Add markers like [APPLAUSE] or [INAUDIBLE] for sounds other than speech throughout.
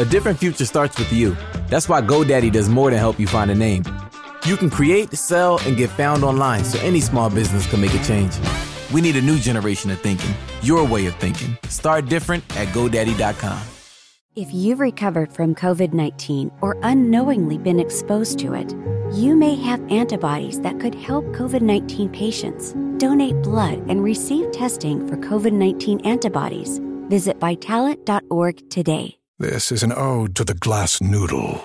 A different future starts with you. That's why GoDaddy does more than help you find a name. You can create, sell, and get found online so any small business can make a change. We need a new generation of thinking, your way of thinking. Start different at GoDaddy.com. If you've recovered from COVID 19 or unknowingly been exposed to it, you may have antibodies that could help COVID 19 patients. Donate blood and receive testing for COVID 19 antibodies. Visit vitalant.org today. This is an ode to the glass noodle.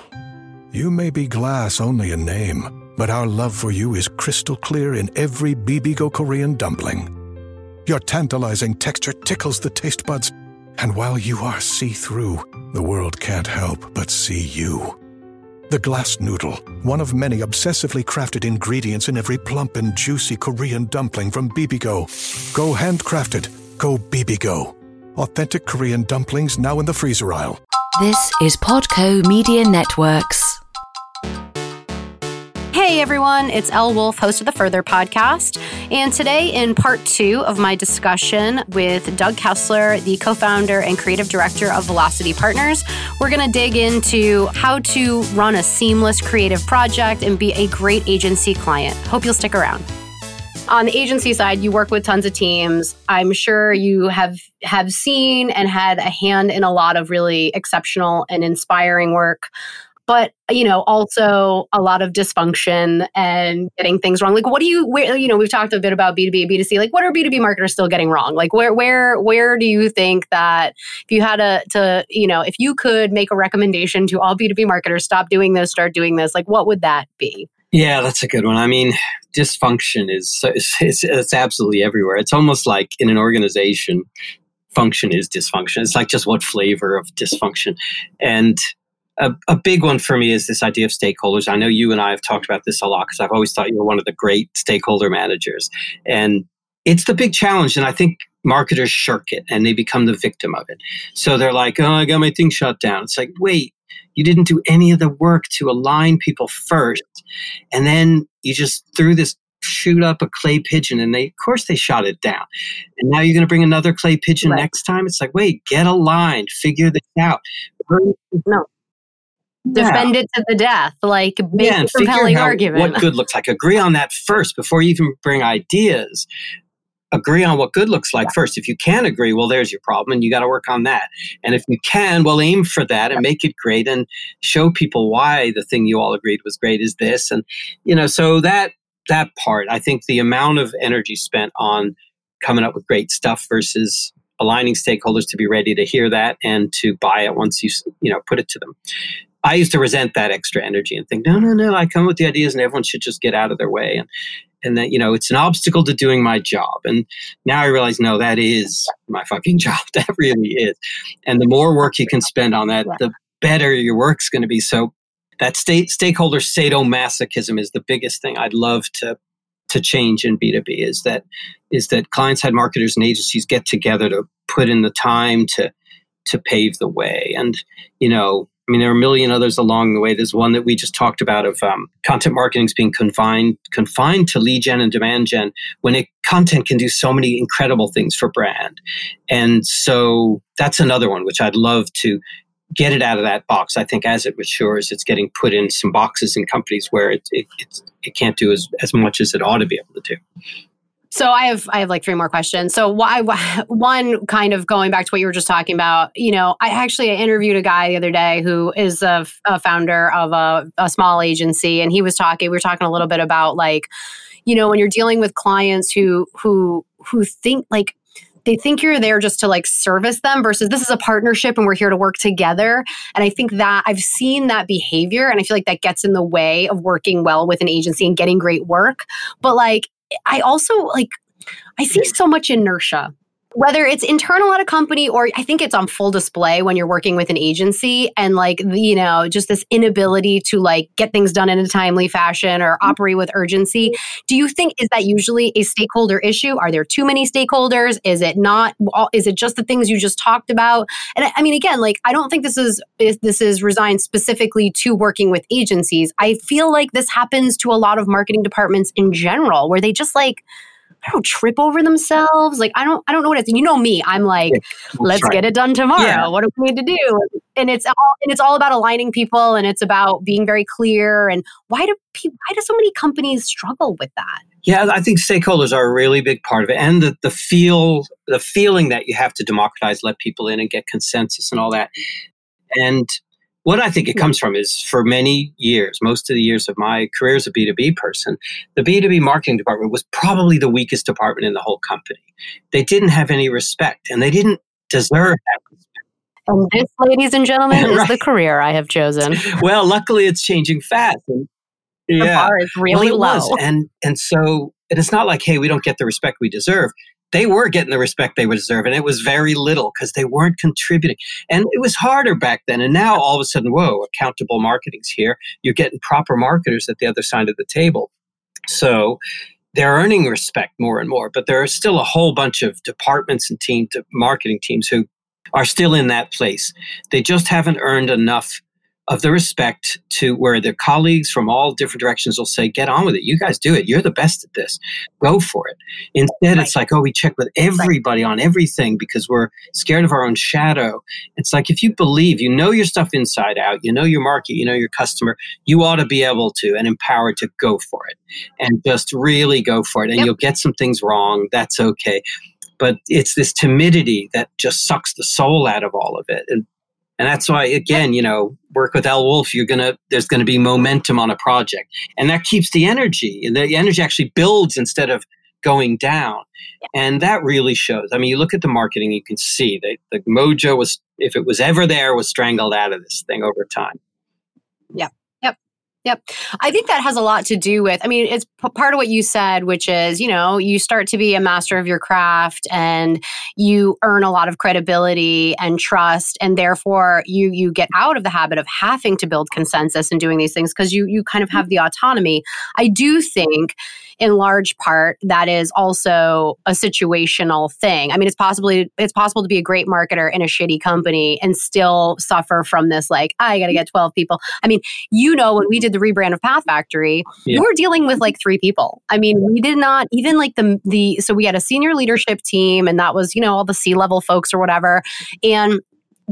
You may be glass only in name, but our love for you is crystal clear in every Bibigo Korean dumpling. Your tantalizing texture tickles the taste buds, and while you are see through, the world can't help but see you. The glass noodle, one of many obsessively crafted ingredients in every plump and juicy Korean dumpling from Bibigo. Go handcrafted, go Bibigo. Authentic Korean dumplings now in the freezer aisle. This is Podco Media Networks. Hey everyone, it's Elle Wolf, host of the Further podcast. And today, in part two of my discussion with Doug Kessler, the co founder and creative director of Velocity Partners, we're going to dig into how to run a seamless creative project and be a great agency client. Hope you'll stick around on the agency side you work with tons of teams. I'm sure you have have seen and had a hand in a lot of really exceptional and inspiring work but you know also a lot of dysfunction and getting things wrong. Like what do you where you know we've talked a bit about b2b b2c like what are b2b marketers still getting wrong? Like where where where do you think that if you had a to you know if you could make a recommendation to all b2b marketers stop doing this start doing this like what would that be yeah, that's a good one. I mean, dysfunction is it's, it's absolutely everywhere. It's almost like in an organization, function is dysfunction. It's like just what flavor of dysfunction. And a, a big one for me is this idea of stakeholders. I know you and I have talked about this a lot because I've always thought you were one of the great stakeholder managers. And it's the big challenge. And I think marketers shirk it and they become the victim of it. So they're like, oh, I got my thing shut down. It's like, wait, you didn't do any of the work to align people first. And then you just threw this shoot up a clay pigeon and they of course they shot it down. And now you're going to bring another clay pigeon right. next time. It's like, wait, get aligned, figure this out. No. Defend it to the death, like make yeah, a compelling argument. What good looks like. Agree on that first before you even bring ideas agree on what good looks like first. If you can agree, well, there's your problem, and you got to work on that. And if you can, well, aim for that and make it great, and show people why the thing you all agreed was great is this. And you know, so that that part, I think the amount of energy spent on coming up with great stuff versus aligning stakeholders to be ready to hear that and to buy it once you you know put it to them. I used to resent that extra energy and think, no, no, no, I come with the ideas and everyone should just get out of their way. And and that you know it's an obstacle to doing my job. And now i realize no that is my fucking [LAUGHS] job. That really is. And the more work you can spend on that the better your work's going to be. So that state stakeholder sadomasochism is the biggest thing i'd love to to change in b2b is that is that client side marketers and agencies get together to put in the time to to pave the way. And you know I mean, there are a million others along the way. There's one that we just talked about of um, content marketing is being confined confined to lead gen and demand gen when it content can do so many incredible things for brand. And so that's another one which I'd love to get it out of that box. I think as it matures, it's getting put in some boxes in companies where it it, it can't do as, as much as it ought to be able to do. So I have I have like three more questions. So why [LAUGHS] one kind of going back to what you were just talking about. You know, I actually interviewed a guy the other day who is a, a founder of a, a small agency, and he was talking. We were talking a little bit about like, you know, when you're dealing with clients who who who think like they think you're there just to like service them versus this is a partnership and we're here to work together. And I think that I've seen that behavior and I feel like that gets in the way of working well with an agency and getting great work. But like I also like I see so much inertia whether it's internal at a company or I think it's on full display when you're working with an agency and like you know just this inability to like get things done in a timely fashion or mm-hmm. operate with urgency. Do you think is that usually a stakeholder issue? Are there too many stakeholders? Is it not? Is it just the things you just talked about? And I mean again like I don't think this is this is resigned specifically to working with agencies. I feel like this happens to a lot of marketing departments in general where they just like I don't trip over themselves. Like I don't I don't know what it's. You know me. I'm like, let's right. get it done tomorrow. Yeah. What do we need to do? And it's all and it's all about aligning people and it's about being very clear. And why do people why do so many companies struggle with that? Yeah, I think stakeholders are a really big part of it, and the the feel the feeling that you have to democratize, let people in, and get consensus and all that. And what I think it hmm. comes from is for many years, most of the years of my career as a B2B person, the B2B marketing department was probably the weakest department in the whole company. They didn't have any respect and they didn't deserve that respect. And this, ladies and gentlemen, [LAUGHS] is the career I have chosen. [LAUGHS] Well, luckily it's changing fast. And, The yeah. bar is really well, low. was. And and so and it's not like, hey, we don't get the respect we deserve. They were getting the respect they would deserve, and it was very little because they weren't contributing. And it was harder back then. And now all of a sudden, whoa, accountable marketing's here. You're getting proper marketers at the other side of the table. So they're earning respect more and more. But there are still a whole bunch of departments and team marketing teams who are still in that place. They just haven't earned enough of the respect to where their colleagues from all different directions will say, get on with it. You guys do it. You're the best at this. Go for it. Instead, it's like, oh, we check with everybody on everything because we're scared of our own shadow. It's like if you believe, you know your stuff inside out, you know your market, you know your customer, you ought to be able to and empowered to go for it and just really go for it. And Yep. you'll get some things wrong. That's okay. But it's this timidity that just sucks the soul out of all of it. And and that's why, again, you know, work with Elle Wolf, you're gonna there's gonna be momentum on a project. And that keeps the energy. And the energy actually builds instead of going down. And that really shows. I mean, you look at the marketing, you can see that the mojo was, if it was ever there, was strangled out of this thing over time. Yep. I think that has a lot to do with, I mean, it's p- part of what you said, which is, you know, you start to be a master of your craft and you earn a lot of credibility and trust. And therefore you, you get out of the habit of having to build consensus and doing these things because you, you kind of have the autonomy. I do think in large part that is also a situational thing. I mean, it's possibly, it's possible to be a great marketer in a shitty company and still suffer from this, like, I got to get 12 people. I mean, you know, when we did the rebrand of PathFactory, Yeah. we were dealing with like three people. I mean, we did not even like the the so we had a senior leadership team, and that was you know all the C level folks or whatever, and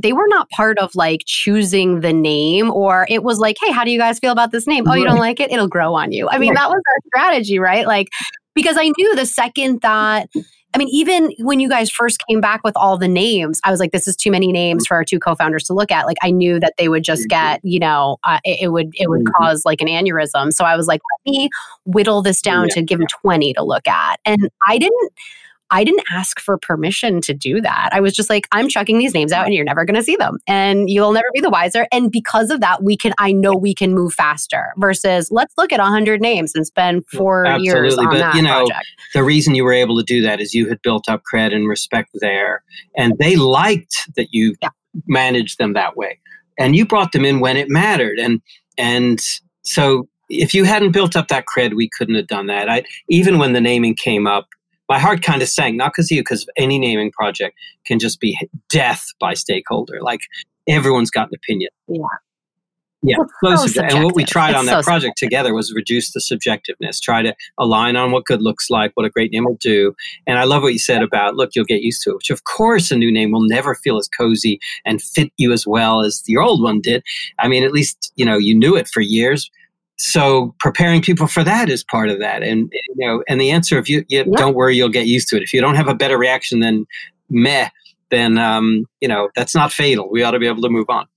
they were not part of like choosing the name or it was like hey how do you guys feel about this name? Oh you don't like it? It'll grow on you. I mean that was our strategy right? Like because i knew the second that I mean, even when you guys first came back with all the names, I was like, this is too many names for our two co-founders to look at. Like, I knew that they would just get, you know, uh, it, it would it would Mhm. cause like an aneurysm. So I was like, let me whittle this down Yeah. to give them 20 to look at. And I didn't I didn't ask for permission to do that. I was just like, I'm chucking these names out and you're never going to see them and you'll never be the wiser. And because of that, we can, I know we can move faster versus let's look at 100 names and spend four years on but, that you know, project. the reason you were able to do that is you had built up cred and respect there, and they liked that you Yeah. managed them that way, and you brought them in when it mattered, and and so if you hadn't built up that cred, we couldn't have done that. I even when the naming came up, my heart kind of sank, not because of you, because any naming project can just be death by stakeholder. Like everyone's got an opinion. Yeah. Yeah, so so and what we tried It's on that so project together was reduce the subjectiveness, try to align on what good looks like, what a great name will do. And I love what you said about, look, you'll get used to it, which of course a new name will never feel as cozy and fit you as well as your old one did. I mean, at least, you know, you knew it for years. So preparing people for that is part of that. And, you know, and the answer, if you, you Yeah. don't worry, you'll get used to it. If you don't have a better reaction than meh, then, um, you know, that's not fatal. We ought to be able to move on.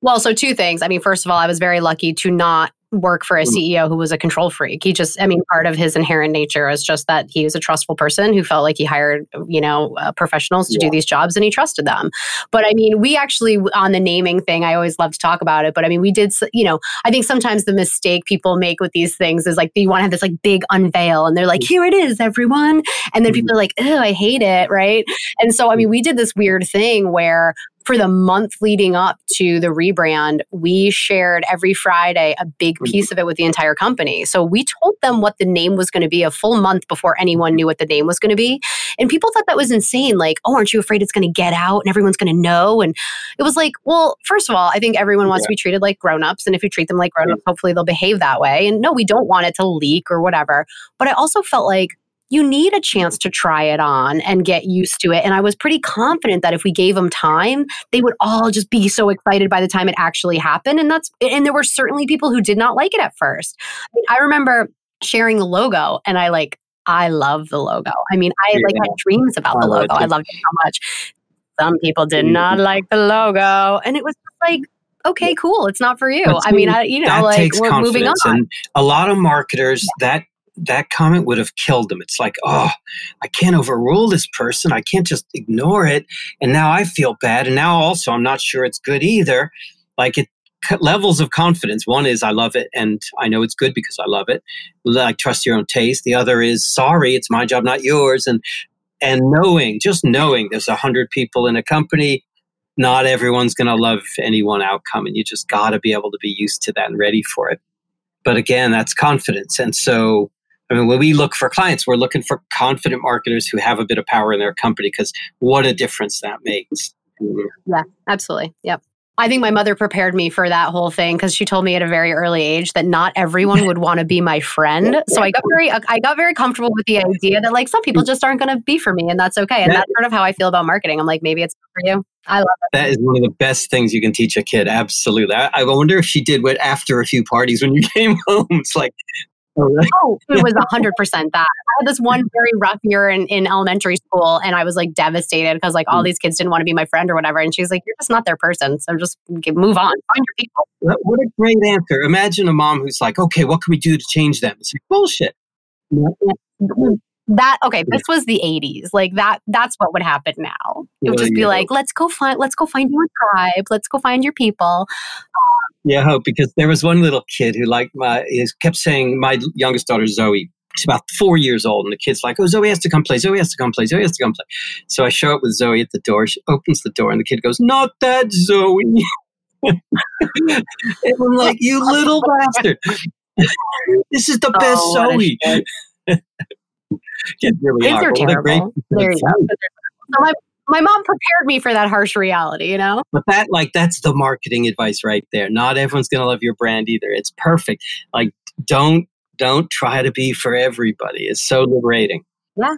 Well, so two things. I mean, first of all, I was very lucky to not work for a Mm. CEO who was a control freak. He just, I mean, part of his inherent nature is just that he was a trustful person who felt like he hired, you know, uh, professionals to Yeah. do these jobs and he trusted them. But I mean, we actually, on the naming thing, I always love to talk about it. But I mean, we did, you know, I think sometimes the mistake people make with these things is like you want to have this like big unveil and they're like, here it is, everyone. And then Mhm. people are like, oh, I hate it. Right. And so, I mean, we did this weird thing where for the month leading up to the rebrand, we shared every Friday a big mm-hmm. piece of it with the entire company. So we told them what the name was going to be a full month before anyone knew what the name was going to be. And people thought that was insane. Like, oh, aren't you afraid it's going to get out and everyone's going to know? And it was like, well, first of all, I think everyone wants to be treated like grown-ups. And if you treat them like grown-ups, mm-hmm. hopefully they'll behave that way. And no, we don't want it to leak or whatever. But I also felt like you need a chance to try it on and get used to it. And I was pretty confident that if we gave them time, they would all just be so excited by the time it actually happened. And that's, and there were certainly people who did not like it at first. I, mean, I remember sharing the logo and I like, I love the logo. I mean, I like had dreams about the logo. I loved it so much. Some people did not mm-hmm. like the logo. And it was like, okay, cool. It's not for you. I mean, I, you know, like we're moving on. And a lot of marketers yeah. that that comment would have killed them. It's like, oh, I can't overrule this person. I can't just ignore it. And now I feel bad. And now also I'm not sure it's good either. Like it levels of confidence. One is I love it and I know it's good because I love it. Like trust your own taste. The other is sorry, it's my job, not yours. And and knowing, just knowing there's a hundred people in a company, not everyone's going to love any one outcome, and you just got to be able to be used to that and ready for it. But again, that's confidence, and so I mean, when we look for clients, we're looking for confident marketers who have a bit of power in their company because what a difference that makes. Yeah, absolutely. Yep. I think my mother prepared me for that whole thing because she told me at a very early age that not everyone would want to be my friend. [LAUGHS] So I got very, uh, I got very comfortable with the idea that like some people mm. just aren't going to be for me, and that's okay. And that's sort of how I feel about marketing. I'm like, maybe it's for you. I love it. That is one of the best things you can teach a kid. Absolutely. I, I wonder if she did what after a few parties when you [LAUGHS] came home. It's like, [LAUGHS] Oh, it was 100% that. I had this one very rough year in, in elementary school and I was like devastated because like all mm. these kids didn't want to be my friend or whatever. And she's like, you're just not their person. So just move on, find your people. What a great answer. Imagine a mom who's like, okay, what can we do to change them? It's like, bullshit that okay this was the 80s like that that's what would happen now it would just be like let's go find let's go find your tribe let's go find your people yeah I hope because there was one little kid who like my he kept saying my youngest daughter zoe she's about four years old and the kid's like oh zoe has to come play zoe has to come play zoe has to come play. So i show up with zoe at the door she opens the door and the kid goes not that zoe. [LAUGHS] And i'm like you little bastard. [LAUGHS] This is the oh, best oh, zoe. get [LAUGHS] really Kids are terrible. So my, my mom prepared me for that harsh reality, you know? But that, like, that's the marketing advice right there. Not everyone's going to love your brand either. It's perfect. Like, don't, don't try to be for everybody. It's so liberating. Yeah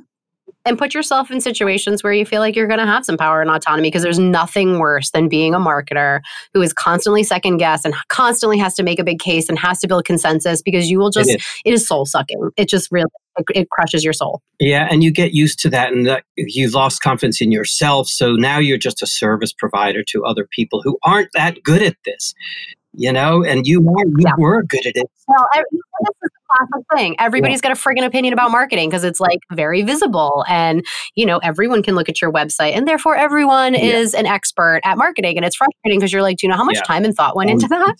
and put yourself in situations where you feel like you're going to have some power and autonomy because there's nothing worse than being a marketer who is constantly second guess and constantly has to make a big case and has to build consensus because you will just it is, it is soul sucking it just really it crushes your soul yeah and you get used to that and that you've lost confidence in yourself so now you're just a service provider to other people who aren't that good at this you know, and you were you yeah. were good at it. Well, I, this is classic thing. Everybody's yeah. got a friggin' opinion about marketing because it's like very visible, and you know everyone can look at your website, and therefore everyone yeah. is an expert at marketing. And it's frustrating because you're like, do you know how much time and thought went into that?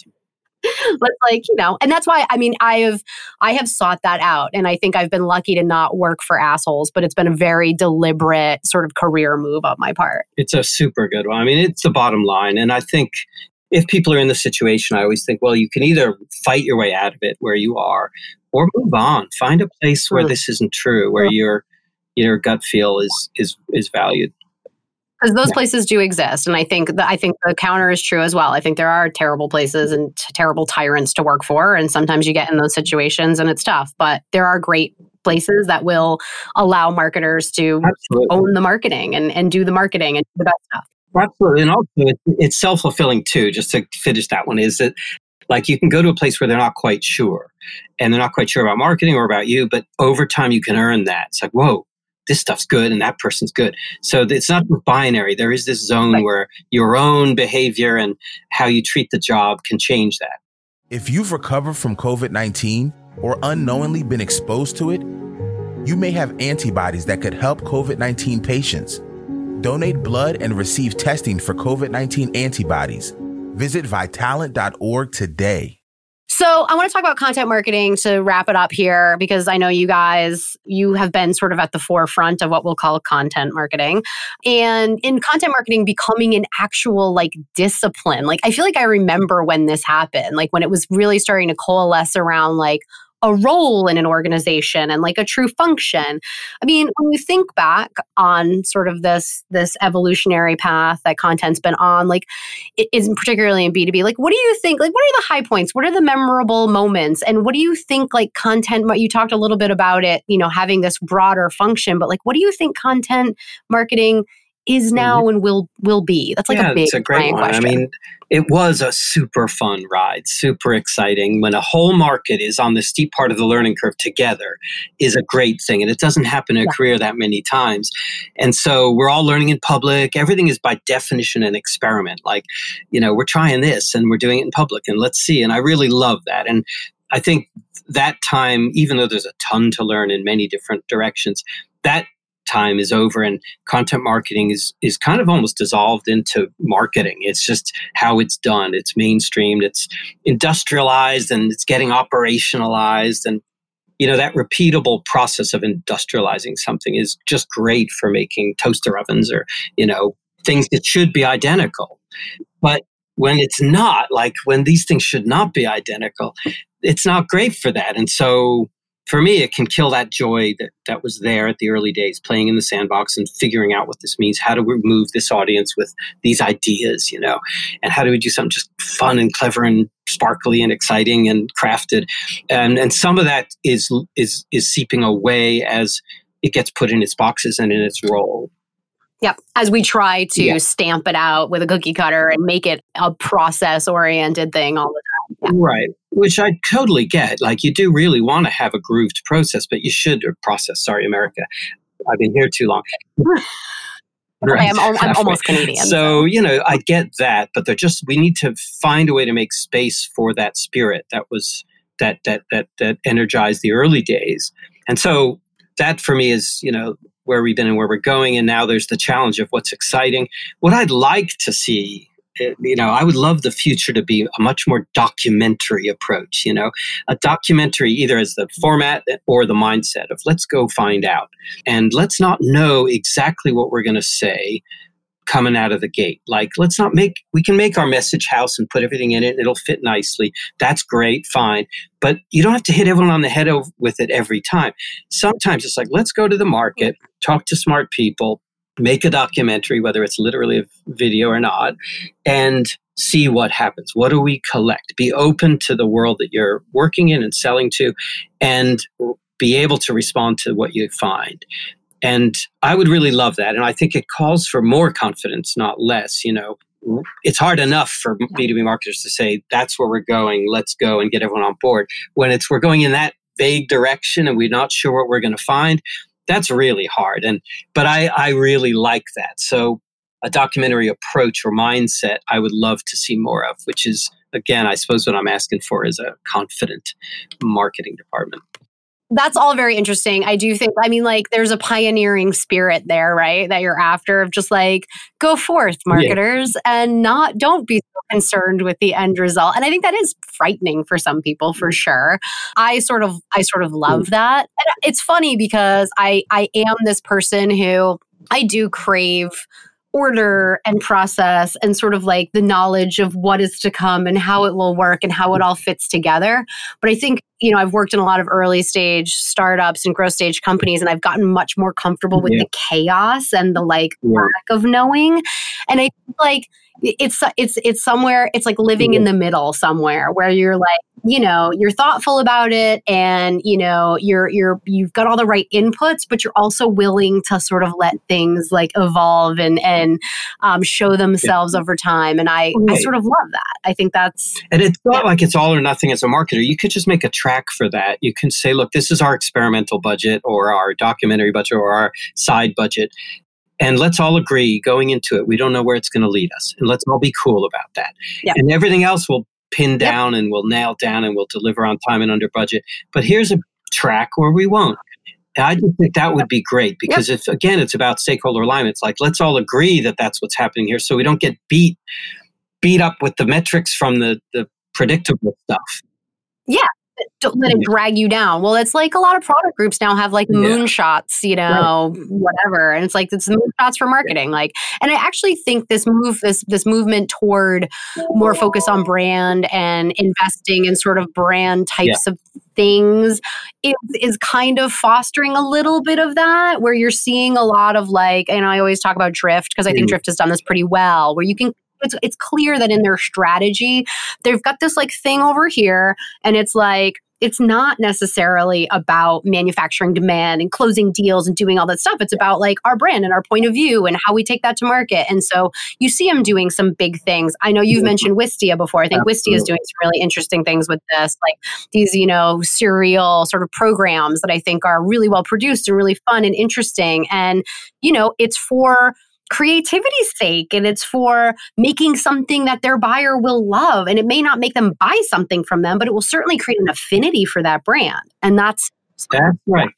[LAUGHS] but like you know and that's why i mean i have i have sought that out and i think i've been lucky to not work for assholes but it's been a very deliberate sort of career move on my part it's a super good one i mean it's the bottom line and i think if people are in the situation, I always think, well, you can either fight your way out of it where you are, or move on. Find a place where mm. this isn't true, where your your gut feel is is is valued. Because those yeah. places do exist, and I think the, I think the counter is true as well. I think there are terrible places and t- terrible tyrants to work for, and sometimes you get in those situations and it's tough. But there are great places that will allow marketers to Absolutely. own the marketing and, and do the marketing and do the best stuff. Absolutely. And also, it's, it's self fulfilling too, just to finish that one, is that like you can go to a place where they're not quite sure and they're not quite sure about marketing or about you, but over time you can earn that. It's like, whoa, this stuff's good and that person's good. So it's not binary. There is this zone right. where your own behavior and how you treat the job can change that. If you've recovered from COVID 19 or unknowingly been exposed to it, you may have antibodies that could help COVID 19 patients. Donate blood and receive testing for COVID 19 antibodies. Visit vitalant.org today. So, I want to talk about content marketing to wrap it up here because I know you guys, you have been sort of at the forefront of what we'll call content marketing. And in content marketing becoming an actual like discipline, like I feel like I remember when this happened, like when it was really starting to coalesce around like, a role in an organization and like a true function. I mean, when you think back on sort of this this evolutionary path that content's been on, like it isn't particularly in B2B, like what do you think? Like what are the high points? What are the memorable moments? And what do you think like content you talked a little bit about it, you know, having this broader function, but like what do you think content marketing is now mm-hmm. and will will be? That's like yeah, a big it's a great one. Question. I mean, it was a super fun ride, super exciting. When a whole market is on the steep part of the learning curve together is a great thing. And it doesn't happen in a yeah. career that many times. And so we're all learning in public. Everything is by definition an experiment. Like, you know, we're trying this and we're doing it in public and let's see. And I really love that. And I think that time, even though there's a ton to learn in many different directions, that time is over and content marketing is is kind of almost dissolved into marketing. It's just how it's done. It's mainstreamed. It's industrialized and it's getting operationalized. And you know that repeatable process of industrializing something is just great for making toaster ovens or you know things that should be identical. But when it's not like when these things should not be identical it's not great for that. And so for me, it can kill that joy that, that was there at the early days, playing in the sandbox and figuring out what this means. How do we move this audience with these ideas, you know? And how do we do something just fun and clever and sparkly and exciting and crafted? And and some of that is is is seeping away as it gets put in its boxes and in its role. Yep. As we try to yeah. stamp it out with a cookie cutter and make it a process oriented thing all the time. Yeah. Right. Which I totally get. Like you do really want to have a grooved process, but you should or process, sorry, America. I've been here too long. [LAUGHS] Right. I'm, I'm, almost Canadian. So, so, you know, I get that, but they're just we need to find a way to make space for that spirit that was that that that that energized the early days. And so that for me is, you know, where we've been and where we're going. And now there's the challenge of what's exciting. What I'd like to see Uh, you know, I would love the future to be a much more documentary approach, you know, a documentary either as the format or the mindset of let's go find out and let's not know exactly what we're going to say coming out of the gate. Like, let's not make, we can make our message house and put everything in it and it'll fit nicely. That's great, fine. But you don't have to hit everyone on the head with it every time. Sometimes it's like, let's go to the market, mm-hmm. talk to smart people, make a documentary, whether it's literally a video or not, and see what happens. What do we collect? Be open to the world that you're working in and selling to, and be able to respond to what you find. And I would really love that. And I think it calls for more confidence, not less. You know, it's hard enough for B2B marketers to say, that's where we're going, let's go and get everyone on board. When it's we're going in that vague direction and we're not sure what we're going to find, that's really hard. And but I, I really like that. So a documentary approach or mindset I would love to see more of, which is again, I suppose what I'm asking for is a confident marketing department that's all very interesting. I do think, I mean, like, there's a pioneering spirit there, right? That you're after of just like, go forth, marketers, yeah. and not, don't be so concerned with the end result. And I think that is frightening for some people for sure. I sort of, I sort of hmm. love that. And it's funny because I, I am this person who I do crave order and process and sort of like the knowledge of what is to come and how it will work and how it all fits together. But I think, you know, I've worked in a lot of early stage startups and growth stage companies, and I've gotten much more comfortable with yeah. the chaos and the like yeah. lack of knowing. And I like, it's it's it's somewhere it's like living in the middle somewhere where you're like you know you're thoughtful about it and you know you're you're you've got all the right inputs but you're also willing to sort of let things like evolve and and um, show themselves yeah. over time and I right. I sort of love that I think that's and it's not yeah. like it's all or nothing as a marketer you could just make a track for that you can say look this is our experimental budget or our documentary budget or our side budget and let's all agree going into it, we don't know where it's going to lead us. And let's all be cool about that. Yep. And everything else will pin down yep. and we'll nail down and we'll deliver on time and under budget. But here's a track where we won't. I just think that would be great because yep. if, again, it's about stakeholder alignment, it's like, let's all agree that that's what's happening here so we don't get beat beat up with the metrics from the, the predictable stuff. Yeah, don't let it drag you down. Well, it's like a lot of product groups now have like Yeah. moonshots, you know, whatever. And it's like it's moonshots for marketing. Like, and I actually think this move, this this movement toward more focus on brand and investing in sort of brand types of things is, is kind of fostering a little bit of that where you're seeing a lot of like and i always talk about drift because i think Mm. drift has done this pretty well where you can it's, it's clear that in their strategy they've got this like thing over here and it's like it's not necessarily about manufacturing demand and closing deals and doing all that stuff. It's about like our brand and our point of view and how we take that to market. And so you see them doing some big things. I know you've mentioned Wistia before. I think Wistia is doing some really interesting things with this, like these, you know, serial sort of programs that I think are really well produced and really fun and interesting. And, you know, it's for creativity's sake and it's for making something that their buyer will love and it may not make them buy something from them but it will certainly create an affinity for that brand and that's That's right.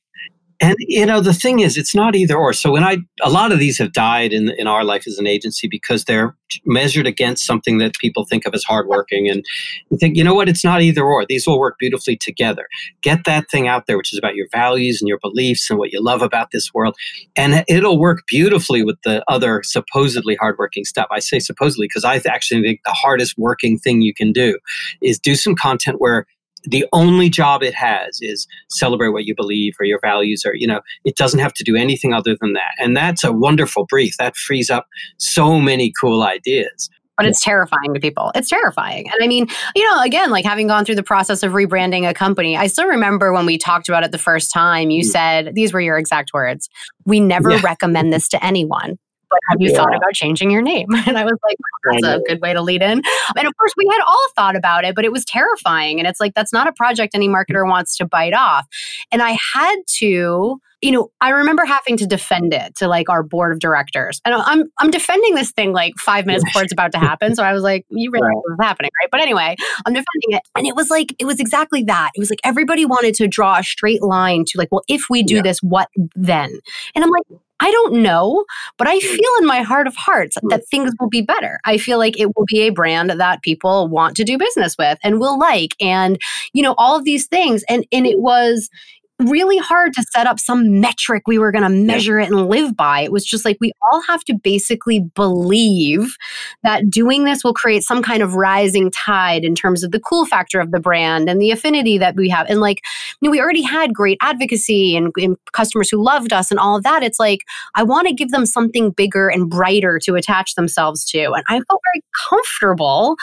And you know the thing is, it's not either or. So when I a lot of these have died in in our life as an agency because they're measured against something that people think of as hardworking, and you think, you know what, it's not either or. These will work beautifully together. Get that thing out there, which is about your values and your beliefs and what you love about this world, and it'll work beautifully with the other supposedly hardworking stuff. I say supposedly because I actually think the hardest working thing you can do is do some content where the only job it has is celebrate what you believe or your values or you know it doesn't have to do anything other than that and that's a wonderful brief that frees up so many cool ideas but it's terrifying to people. It's terrifying. And I mean, you know, again, like having gone through the process of rebranding a company, I still remember when we talked about it the first time, you Mm. said, these were your exact words, we never Yeah. recommend this to anyone. But have you thought about changing your name? [LAUGHS] And I was like, that's a good way to lead in. And of course, we had all thought about it, but it was terrifying. And it's like, that's not a project any marketer wants to bite off. And I had to, you know, I remember having to defend it to like our board of directors. And I'm I'm defending this thing like five minutes before it's about to happen. So I was like, you realize Right. what's happening, right? But anyway, I'm defending it. And it was like, it was exactly that. It was like everybody wanted to draw a straight line to like, well, if we do Yeah. this, what then? And I'm like, I don't know, but I Mm. feel in my heart of hearts that things will be better. I feel like it will be a brand that people want to do business with and will like and you know all of these things and and it was really hard to set up some metric we were going to measure it and live by. It was just like we all have to basically believe that doing this will create some kind of rising tide in terms of the cool factor of the brand and the affinity that we have. And like, you know, we already had great advocacy and, and customers who loved us and all of that. It's like, I want to give them something bigger and brighter to attach themselves to. And I felt very comfortable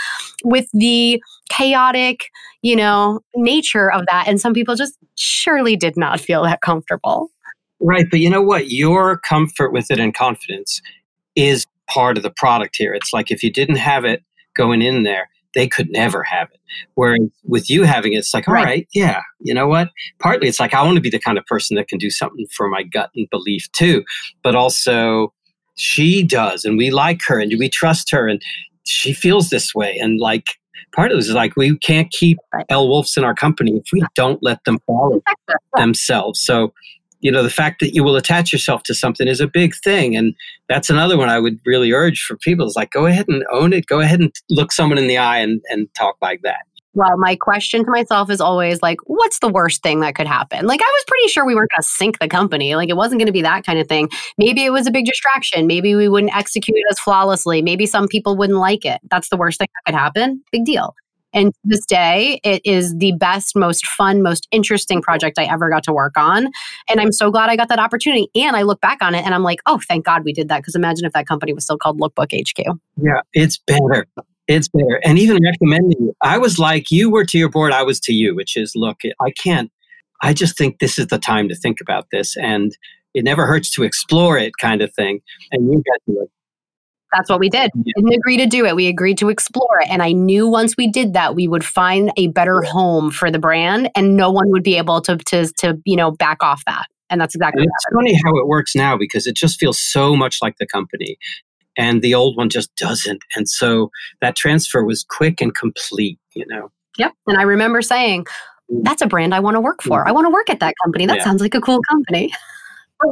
with the chaotic, you know, nature of that. And some people just surely did not feel that comfortable. right but you know what your comfort with it and confidence is part of the product here it's like if you didn't have it going in there they could never have it whereas with you having it it's like all Right. right yeah you know what partly it's like i want to be the kind of person that can do something for my gut and belief too but also she does and we like her and we trust her and she feels this way and like part of this is like we can't keep. Elle wolves in our company if we don't let them follow [LAUGHS] themselves. So you know the fact that you will attach yourself to something is a big thing. And that's another one i would really urge for people is like go ahead and own it. Go ahead and look someone in the eye and, and talk like that Well, my question to myself is always like, what's the worst thing that could happen? Like, I was pretty sure we weren't going to sink the company. Like, it wasn't going to be that kind of thing. Maybe it was a big distraction. Maybe we wouldn't execute as flawlessly. Maybe some people wouldn't like it. That's the worst thing that could happen. Big deal. And to this day, it is the best, most fun, most interesting project I ever got to work on. And I'm so glad I got that opportunity. And I look back on it and I'm like, oh, thank God we did that. Because imagine if that company was still called Lookbook HQ. yeah it's better it's better and even recommending i was like you were to your board i was to you which is look i can't i just think this is the time to think about this and it never hurts to explore it kind of thing and you got to it That's what we did. We didn't agree to do it. We agreed to explore it. And I knew once we did that, we would find a better home for the brand and no one would be able to, to, to you know, back off that. And that's exactly And it's funny how it works now because it just feels so much like the company and the old one just doesn't. And so that transfer was quick and complete, you know. Yep. And I remember saying, mm. that's a brand I want to work for. Mm. I want to work at that company. That Yeah. sounds like a cool company. [LAUGHS]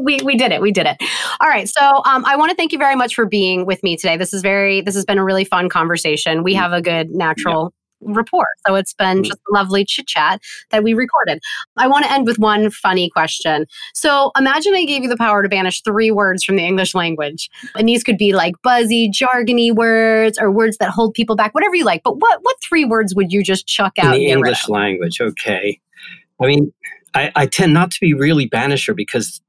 We, we did it. We did it. All right. So um, I want to thank you very much for being with me today. This is very, this has been a really fun conversation. We mm. have a good natural rapport. So it's been Mm. just lovely chit chat that we recorded. I want to end with one funny question. So imagine I gave you the power to banish three words from the English language. And these could be like buzzy, jargony words or words that hold people back, whatever you like. But what, what three words would you just chuck in out? and the English language. Okay. I mean, I, I tend not to be really banisher because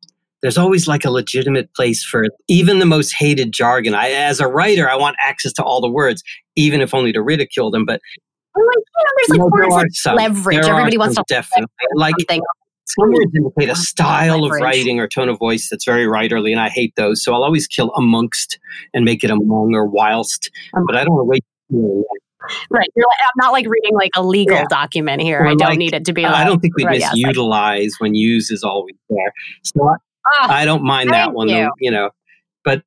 there's always like a legitimate place for even the most hated jargon. I, as a writer, I want access to all the words, even if only to ridicule them. But I'm like, you know, there's like no, there some. leverage. There Everybody wants to definitely like something. some words indicate a style of writing or tone of voice that's very writerly, and I hate those. So I'll always kill amongst and make it among or whilst. Um, But I don't wait. Right. You're like, I'm not like reading like a legal Yeah. document here. Or I don't like- need it to be. I don't think we right, yes, misutilize when use is always there. So I, Ah, I don't mind that one. you. though, You know, but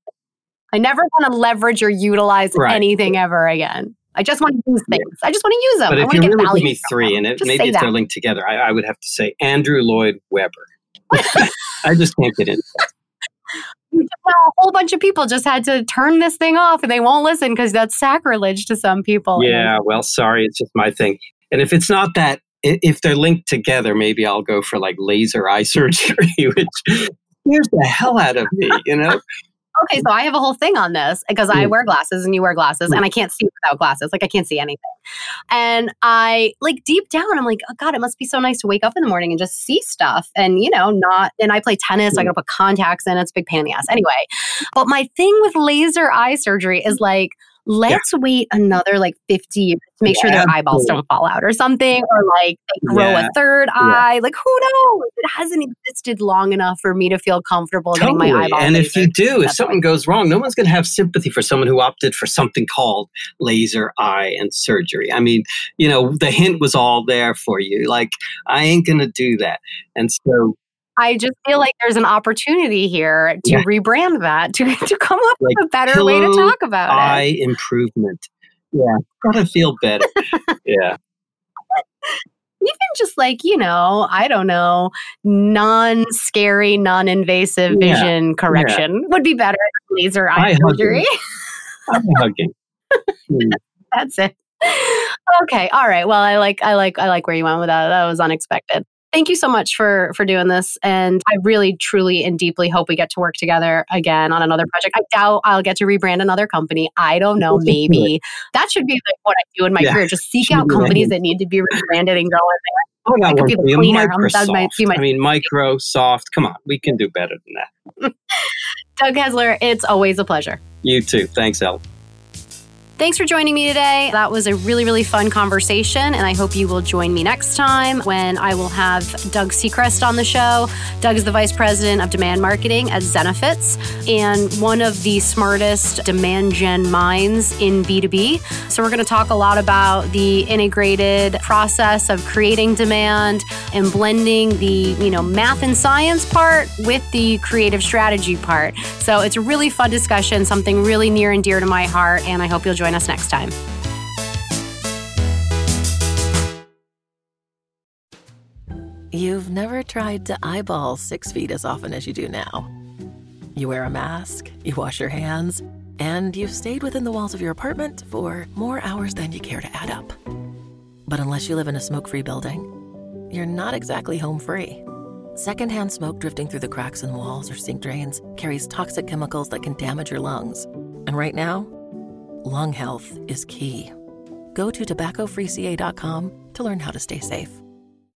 I never want to leverage or utilize Right. anything ever again. I just want to use Yeah. things. I just want to use them. but I if want you to get really value. give me three, them. and it, maybe if that. they're linked together, I, I would have to say Andrew Lloyd Webber. [LAUGHS] I just can't get in. Well, [LAUGHS] uh, a whole bunch of people just had to turn this thing off and they won't listen because that's sacrilege to some people. Yeah, well, sorry, it's just my thing. And if it's not that, if they're linked together, maybe I'll go for like laser eye [LAUGHS] surgery, which scares the hell out of me. You know, Okay, so I have a whole thing on this because I Mm. wear glasses and you wear glasses and I can't see without glasses. Like I can't see anything. And I like deep down, I'm like, oh God, it must be so nice to wake up in the morning and just see stuff. And you know, not and I play tennis, so I Mm. gotta put contacts in. It's a big pain in the ass. Anyway. But my thing with laser eye surgery is like, let's wait another like 50 years to make sure Yeah, their eyeballs don't fall out or something, or like they grow Yeah, a third eye. Like who knows? It hasn't existed long enough for me to feel comfortable getting my totally. eyeballs. And if you do, if something goes wrong, no one's going to have sympathy for someone who opted for something called laser eye and surgery. I mean, you know, the hint was all there for you. Like, I ain't going to do that. And so, I just feel like there's an opportunity here to Yeah. rebrand that to, to come up Like with a better way to talk about eye it. improvement. Yeah, gotta feel better. [LAUGHS] yeah. Even just like, you know, I don't know, non scary, non invasive Yeah. vision correction would be better than laser eye Eye surgery. [LAUGHS] I'm hugging. Hmm. That's it. Okay. All right. Well, I like I like I like where you went with that. That was unexpected. Thank you so much for for doing this and I really truly and deeply hope we get to work together again on another project. I doubt I'll get to rebrand another company. I don't know, maybe. That should be like what I do in my Yeah. career. Just seek out companies right. that need to be rebranded and go in I got I could be the cleaner. Um, that might be my- I mean, [LAUGHS] Microsoft. Come on, we can do better than that. Doug Kessler, it's always a pleasure. You too. Thanks, Elle. Thanks for joining me today. That was a really, really fun conversation, and I hope you will join me next time when I will have Doug Seacrest on the show. Doug is the Vice President of Demand Marketing at Zenefits and one of the smartest demand gen minds in B2B. So, we're going to talk a lot about the integrated process of creating demand and blending the, you know, math and science part with the creative strategy part. So, it's a really fun discussion, something really near and dear to my heart, and I hope you'll join us next time. You've never tried to eyeball six feet as often as you do now. You wear a mask, you wash your hands, and you've stayed within the walls of your apartment for more hours than you care to add up. But unless you live in a smoke free building, you're not exactly home free. Secondhand smoke drifting through the cracks in walls or sink drains carries toxic chemicals that can damage your lungs. And right now, lung health is key. Go to tobaccofreeca.com to learn how to stay safe.